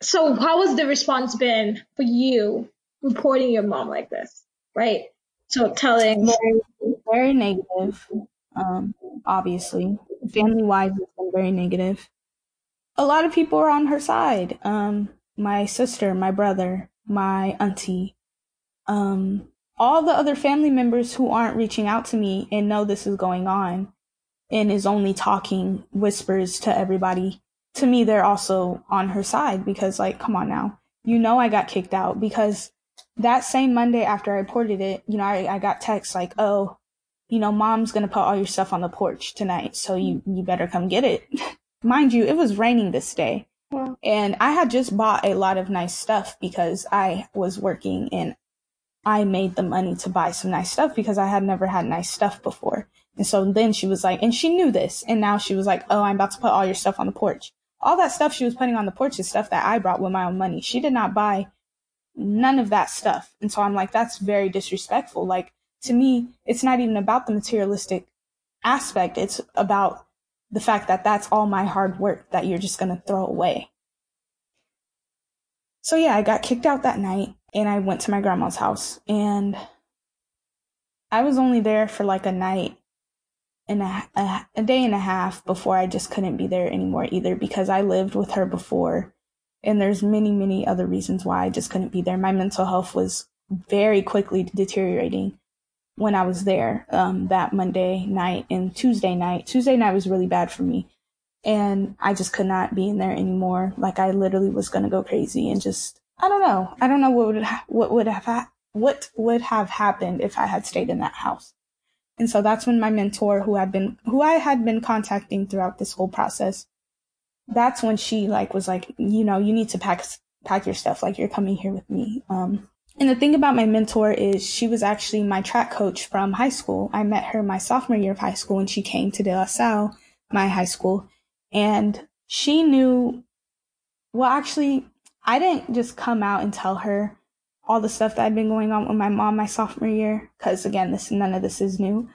so how has the response been for you reporting your mom like this? Right. So telling very, very negative. Um, obviously, family wise, it's been very negative. A lot of people are on her side. Um, my sister, my brother, my auntie, um, all the other family members who aren't reaching out to me and know this is going on and is only talking whispers to everybody. To me, they're also on her side because, like, come on now. You know, I got kicked out because that same Monday after I reported it, you know, I, I got texts like, oh, you know, mom's gonna put all your stuff on the porch tonight, so you, you better come get it. Mind you, it was raining this day. Wow. And I had just bought a lot of nice stuff because I was working and I made the money to buy some nice stuff because I had never had nice stuff before. And so then she was like, and she knew this. And now she was like, oh, I'm about to put all your stuff on the porch. All that stuff she was putting on the porch is stuff that I brought with my own money. She did not buy none of that stuff. And so I'm like, that's very disrespectful. Like, to me, it's not even about the materialistic aspect. It's about the fact that that's all my hard work that you're just going to throw away. So yeah, I got kicked out that night and I went to my grandma's house and I was only there for like a night and a, a, a day and a half before I just couldn't be there anymore either because I lived with her before and there's many, many other reasons why I just couldn't be there. My mental health was very quickly deteriorating when I was there um, that Monday night and Tuesday night. Tuesday night was really bad for me. And I just could not be in there anymore. Like I literally was going to go crazy and just, I don't know. I don't know what would, ha- what would have, ha- what would have happened if I had stayed in that house. And so that's when my mentor, who had been, who I had been contacting throughout this whole process, that's when she like was like, you know, you need to pack, pack your stuff. Like you're coming here with me. Um, and the thing about my mentor is she was actually my track coach from high school. I met her my sophomore year of high school when she came to De La Salle, my high school. And she knew, well, actually, I didn't just come out and tell her all the stuff that had been going on with my mom my sophomore year. Cause again, this, none of this is new.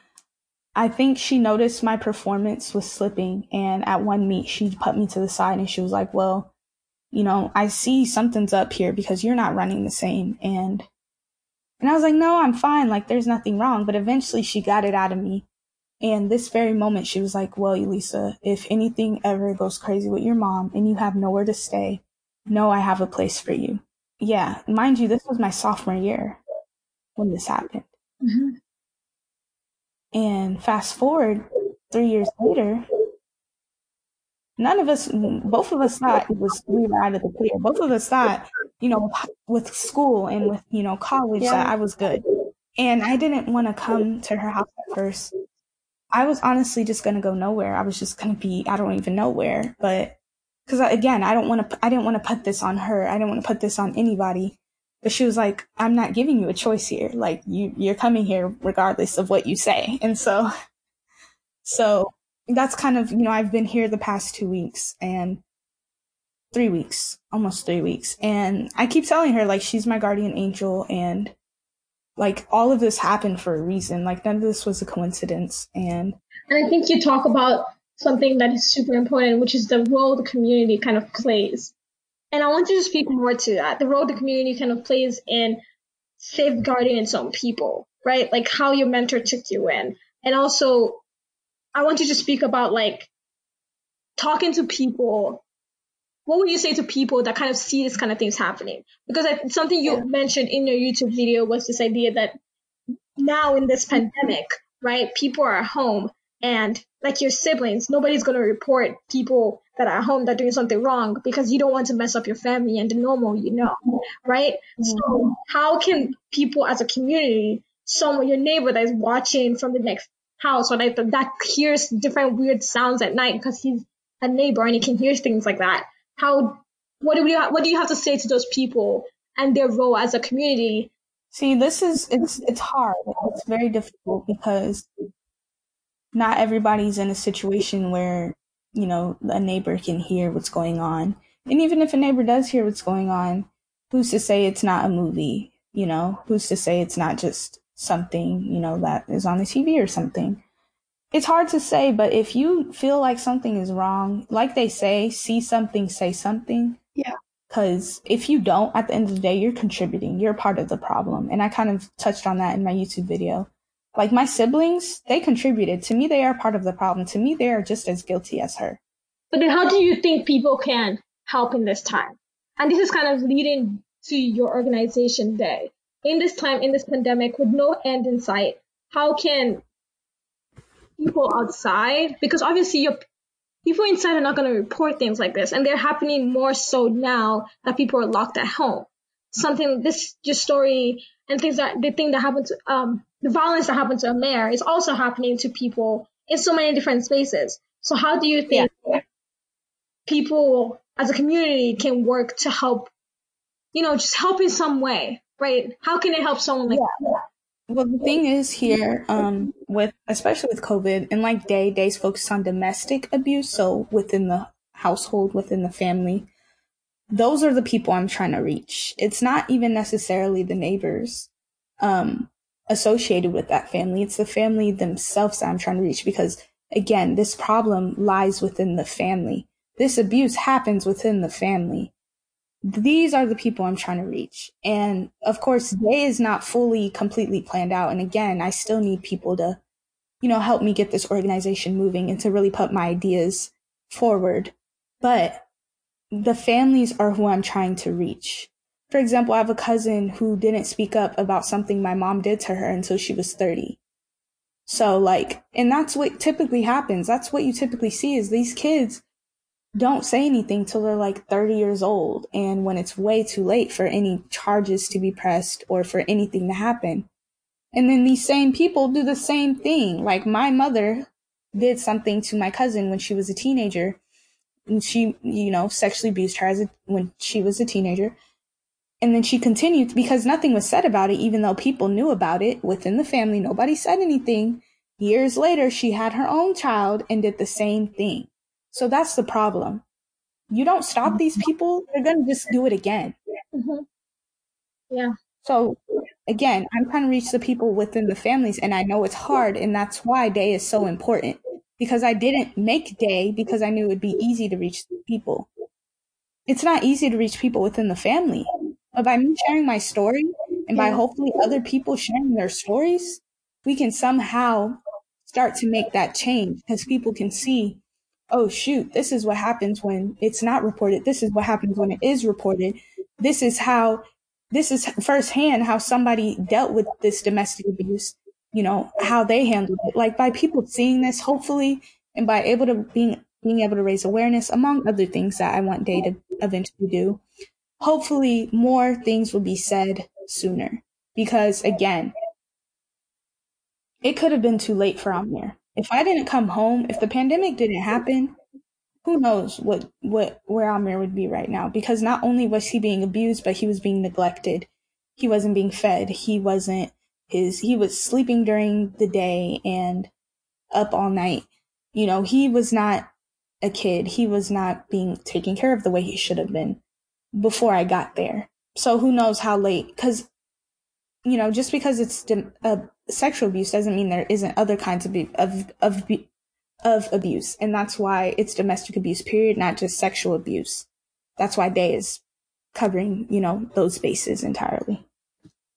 I think she noticed my performance was slipping. And at one meet, she put me to the side and she was like, well, you know, I see something's up here because you're not running the same. And, and I was like, no, I'm fine. Like there's nothing wrong. But eventually she got it out of me. And this very moment, she was like, well, Elisa, if anything ever goes crazy with your mom and you have nowhere to stay, no, I have a place for you. Yeah. Mind you, this was my sophomore year when this happened. Mm-hmm. And fast forward three years later, none of us, both of us thought it was we were out of the clear. Both of us thought, you know, with school and with you know college yeah. that I was good, and I didn't want to come to her house at first. I was honestly just gonna go nowhere. I was just gonna be I don't even know where, but because again, I don't want to. I didn't want to put this on her. I didn't want to put this on anybody. But she was like, "I'm not giving you a choice here. Like you, you're coming here regardless of what you say." And so, so that's kind of, you know, I've been here the past two weeks and three weeks, almost three weeks. And I keep telling her, like, she's my guardian angel and like all of this happened for a reason. Like none of this was a coincidence. And and I think you talk about something that is super important, which is the role the community kind of plays. And I want you to speak more to that. The role the community kind of plays in safeguarding its own people, right? Like how your mentor took you in. And also, I want you to speak about like talking to people. What would you say to people that kind of see this kind of things happening? Because I, something you yeah. mentioned in your YouTube video was this idea that now in this pandemic, right, people are at home and like your siblings, nobody's going to report people that are at home that are doing something wrong because you don't want to mess up your family and the normal you know, right? Mm-hmm. So how can people as a community, someone, your neighbor that is watching from the next house or like that hears different weird sounds at night because he's a neighbor and he can hear things like that. How, what do you, what do you have to say to those people and their role as a community? See, this is, it's, it's hard. It's very difficult because not everybody's in a situation where, you know, a neighbor can hear what's going on. And even if a neighbor does hear what's going on, who's to say it's not a movie? You know, who's to say it's not just something, you know, that is on the TV or something? It's hard to say, but if you feel like something is wrong, like they say, see something, say something. Yeah. Because if you don't, at the end of the day, you're contributing. You're part of the problem. And I kind of touched on that in my YouTube video. Like my siblings, they contributed. To me, they are part of the problem. To me, they are just as guilty as her. But then how do you think people can help in this time? And this is kind of leading to your organization DAAY. In this time, in this pandemic, with no end in sight, how can people outside, because obviously your people inside are not going to report things like this, and they're happening more so now that people are locked at home. Something, this, your story and things that, the thing that happened to, um, the violence that happened to Amir is also happening to people in so many different spaces. So how do you think yeah. people as a community can work to help, you know, just help in some way, right? How can it help someone like yeah. that? Well, the thing is here, um, with especially with COVID and like DAAY DAAY's focused on domestic abuse, so within the household, within the family, those are the people I'm trying to reach. It's not even necessarily the neighbors. Um, associated with that family. It's the family themselves that I'm trying to reach because again, this problem lies within the family. This abuse happens within the family. These are the people I'm trying to reach. And of course, DAAY is not fully completely planned out. And again, I still need people to, you know, help me get this organization moving and to really put my ideas forward. But the families are who I'm trying to reach. For example, I have a cousin who didn't speak up about something my mom did to her until she was 30. So like, and that's what typically happens. That's what you typically see is these kids don't say anything till they're like 30 years old. And when it's way too late for any charges to be pressed or for anything to happen. And then these same people do the same thing. Like my mother did something to my cousin when she was a teenager and she, you know, sexually abused her as a, when she was a teenager. And then she continued because nothing was said about it, even though people knew about it within the family. Nobody said anything. Years later, she had her own child and did the same thing. So that's the problem. You don't stop these people, they're going to just do it again. Mm-hmm. Yeah. So again, I'm trying to reach the people within the families and I know it's hard and that's why DAAY is so important because I didn't make DAAY because I knew it would be easy to reach people. It's not easy to reach people within the family. But by me sharing my story and by hopefully other people sharing their stories, we can somehow start to make that change because people can see, oh shoot, this is what happens when it's not reported. This is what happens when it is reported. This is how, this is firsthand how somebody dealt with this domestic abuse, you know, how they handled it. Like by people seeing this, hopefully, and by able to being, being able to raise awareness among other things that I want DAAY to eventually do hopefully more things will be said sooner. Because again, it could have been too late for Amir. If I didn't come home, if the pandemic didn't happen, who knows what, what, where Amir would be right now. Because not only was he being abused, but he was being neglected. He wasn't being fed. He wasn't his, he was sleeping during the day and up all night. You know, he was not a kid. He was not being taken care of the way he should have been before I got there. So who knows how late? Because you know, just because it's uh, sexual abuse doesn't mean there isn't other kinds of of of of abuse, and that's why it's domestic abuse. Period, not just sexual abuse. That's why DAAY is covering, you know, those bases entirely.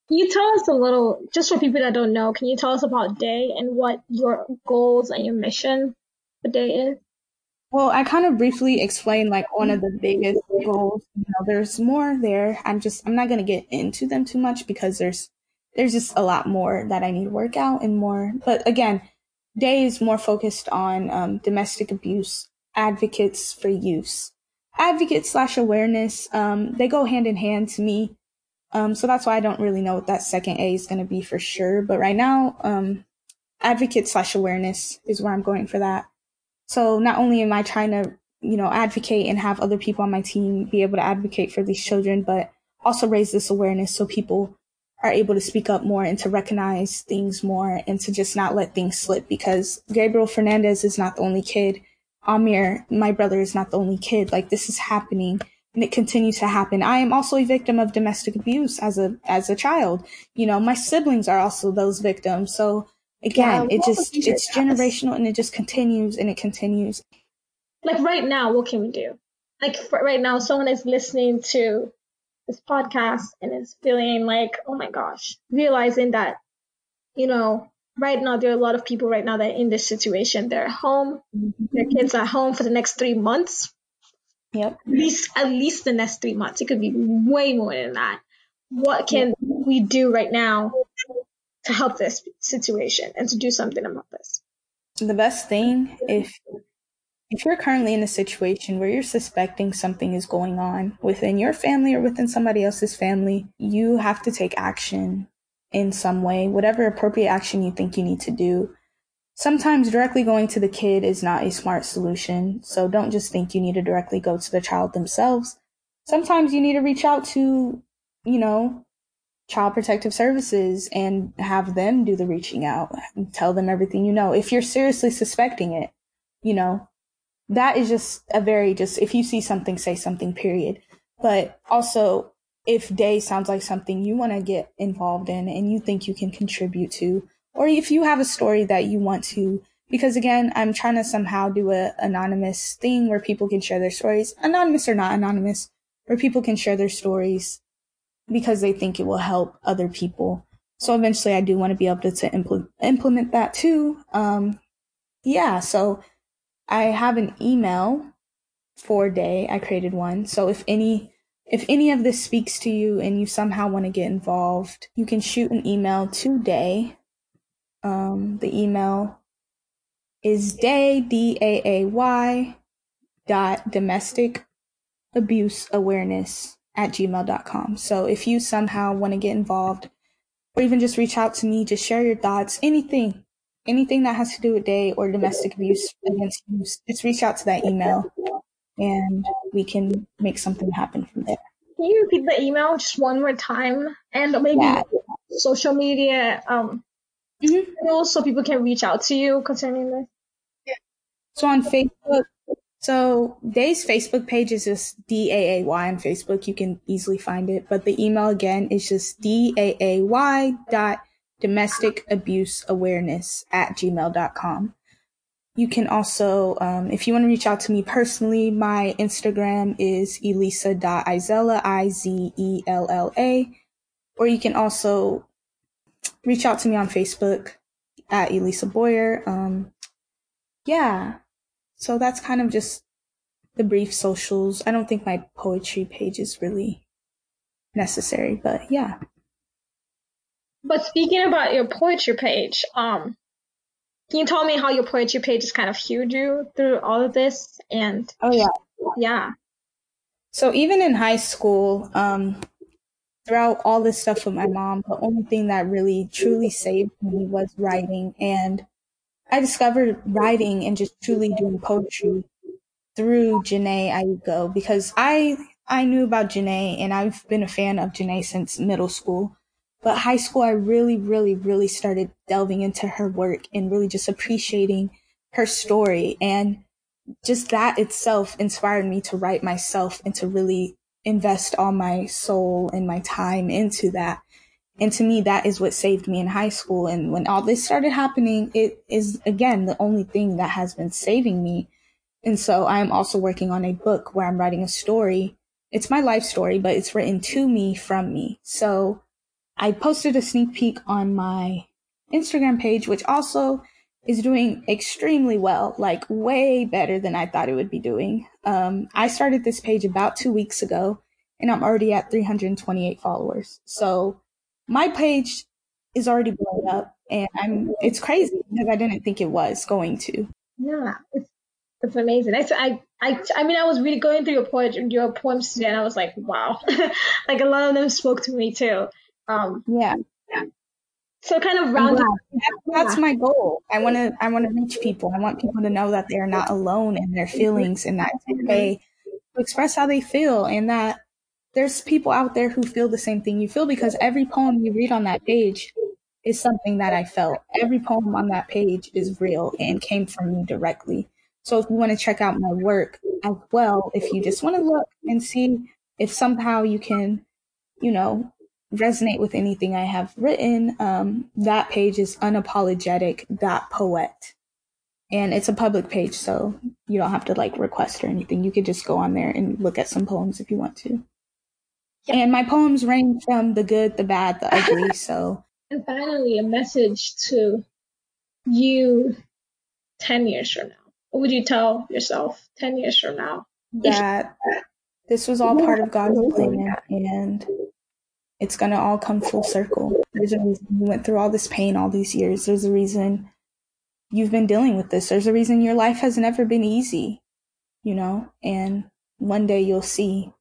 Can you tell us a little, just for people that don't know, can you tell us about DAAY and what your goals and your mission for DAAY is? Well, I kind of briefly explained like one of the biggest goals. You know, there's more there. I'm just I'm not gonna get into them too much because there's there's just a lot more that I need to work out and more. But again, DAAY is more focused on um, domestic abuse advocates for use, advocate slash awareness. Um, they go hand in hand to me. Um, so that's why I don't really know what that second A is going to be for sure. But right now, um, advocate slash awareness is where I'm going for that. So not only am I trying to, you know, advocate and have other people on my team be able to advocate for these children, but also raise this awareness so people are able to speak up more and to recognize things more and to just not let things slip because Gabriel Fernandez is not the only kid. Amir, my brother, is not the only kid. Like this is happening and it continues to happen. I am also a victim of domestic abuse as a as a child. You know, my siblings are also those victims. So again, yeah, it just it's generational and it just continues and it continues. Like right now, what can we do? Like right now, someone is listening to this podcast and is feeling like, oh my gosh, realizing that, you know, right now there are a lot of people right now that are in this situation. They're home, mm-hmm. their kids are home for the next three months. Yep. At least at least the next three months. It could be way more than that. What can yep. we do right now to help this situation and to do something about this. The best thing if if you're currently in a situation where you're suspecting something is going on within your family or within somebody else's family, you have to take action in some way, whatever appropriate action you think you need to do. Sometimes directly going to the kid is not a smart solution, so don't just think you need to directly go to the child themselves. Sometimes you need to reach out to, you know, Child Protective Services and have them do the reaching out and tell them everything you know. If you're seriously suspecting it, you know, that is just a very just, if you see something, say something, period. But also, if DAAY sounds like something you want to get involved in and you think you can contribute to, or if you have a story that you want to, because again, I'm trying to somehow do a anonymous thing where people can share their stories, anonymous or not anonymous, where people can share their stories because they think it will help other people. So eventually I do want to be able to, to impl- implement that too. Um, yeah, so I have an email for DAAY. I created one. So if any, if any of this speaks to you and you somehow want to get involved, you can shoot an email to DAAY. Um, the email is DAAY, D-A-A-Y dot domestic abuse awareness at gmail.com. So if you somehow want to get involved or even just reach out to me, just share your thoughts, anything, anything that has to do with DAAY or domestic abuse against you, just reach out to that email and we can make something happen from there. Can you repeat the email just one more time and maybe yeah. social media um mm-hmm. so people can reach out to you concerning this? Yeah. So on Facebook, so DAAY's Facebook page is just D-A-A-Y on Facebook. You can easily find it. But the email again is just D-A-A-Y dot domestic abuse awareness at gmail.com. You can also, um, if you want to reach out to me personally, my Instagram is elisa.izella, I-Z-E-L-L-A. Or you can also reach out to me on Facebook at Elisa Boyer. Um, yeah, so that's kind of just the brief socials. I don't think my poetry page is really necessary, but yeah. But speaking about your poetry page, um, can you tell me how your poetry page has kind of fueled you through all of this? And oh yeah, yeah. So even in high school, um, throughout all this stuff with my mom, the only thing that really truly saved me was writing. And I discovered writing and just truly doing poetry through Jhené Aiko because I I knew about Jhené and I've been a fan of Jhené since middle school. But high school, I really, really, really started delving into her work and really just appreciating her story. And just that itself inspired me to write myself and to really invest all my soul and my time into that. And to me, that is what saved me in high school. And when all this started happening, it is again the only thing that has been saving me. And so I'm also working on a book where I'm writing a story. It's my life story, but it's written to me from me. So I posted a sneak peek on my Instagram page, which also is doing extremely well, like way better than I thought it would be doing. Um, I started this page about two weeks ago and I'm already at 328 followers. So my page is already blown up and I'm, it's crazy because I didn't think it was going to. Yeah, it's, it's amazing. I, I, I, I mean, I was really going through your poem, your poems today and I was like, wow, like a lot of them spoke to me too. Um, yeah. So kind of round. That's my goal. I want to. I want to reach people. I want people to know that they are not alone in their feelings, and that it's okay to express how they feel, and that there's people out there who feel the same thing you feel. Because every poem you read on that page is something that I felt. Every poem on that page is real and came from me directly. So if you want to check out my work as well, if you just want to look and see if somehow you can, you know, resonate with anything I have written, um, that page is unapologetic.poet. And it's a public page, so you don't have to like request or anything. You could just go on there and look at some poems if you want to. Yep. And my poems range from the good, the bad, the ugly, so. And finally, a message to you 10 years from now. What would you tell yourself 10 years from now? That this was all part of God's plan and it's going to all come full circle. There's a reason you went through all this pain all these years. There's a reason you've been dealing with this. There's a reason your life has never been easy, you know, and one day you'll see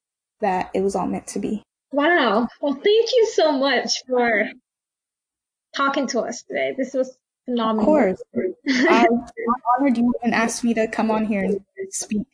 that it was all meant to be. Wow. Well, thank you so much for talking to us today. This was phenomenal. Of course. I'm honored you even asked me to come on here and speak.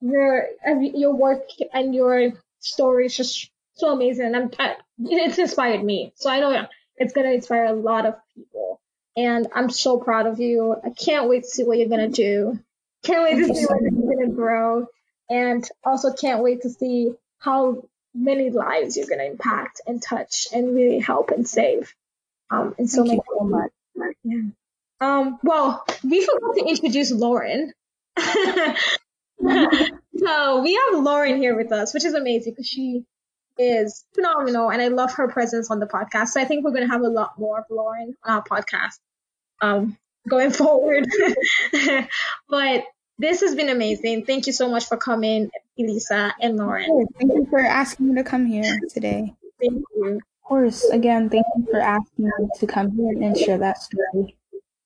Your uh, your work and your story stories just so amazing. And I'm, I, it's inspired me. So I know it's going to inspire a lot of people. And I'm so proud of you. I can't wait to see what you're going to do. Can't wait to see what you're going to grow. And also can't wait to see how many lives you're going to impact and touch and really help and save. Um, and so Thank so much. Yeah. Um, well, we forgot to introduce Lauren. so we have Lauren here with us, which is amazing because she is phenomenal and I love her presence on the podcast. So I think we're going to have a lot more of Lauren on our podcast um, going forward. but this has been amazing. Thank you so much for coming, Elisa and Lauren. Thank you for asking me to come here today. Thank you. Of course. Again, thank you for asking me to come here and share that story.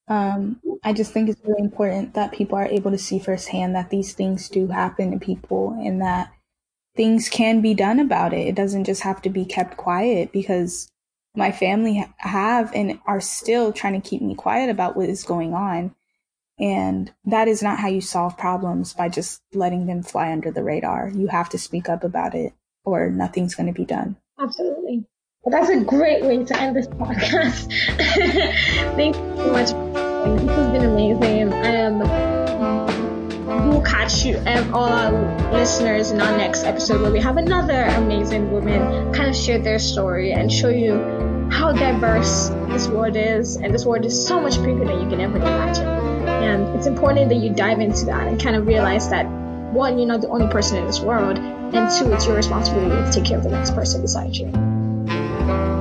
Um, I just think it's really important that people are able to see firsthand that these things do happen to people and that things can be done about it. It doesn't just have to be kept quiet because my family have and are still trying to keep me quiet about what is going on. And that is not how you solve problems by just letting them fly under the radar. You have to speak up about it or nothing's going to be done. Absolutely. Well, that's a great way to end this podcast. Thank you so much. This has been amazing. Um, Am we'll catch you and all our listeners in our next episode where we have another amazing woman kind of share their story and show you how diverse this world is. And this world is so much bigger than you can ever imagine. And it's important that you dive into that and kind of realize that one, you're not the only person in this world, and two, it's your responsibility to take care of the next person beside you.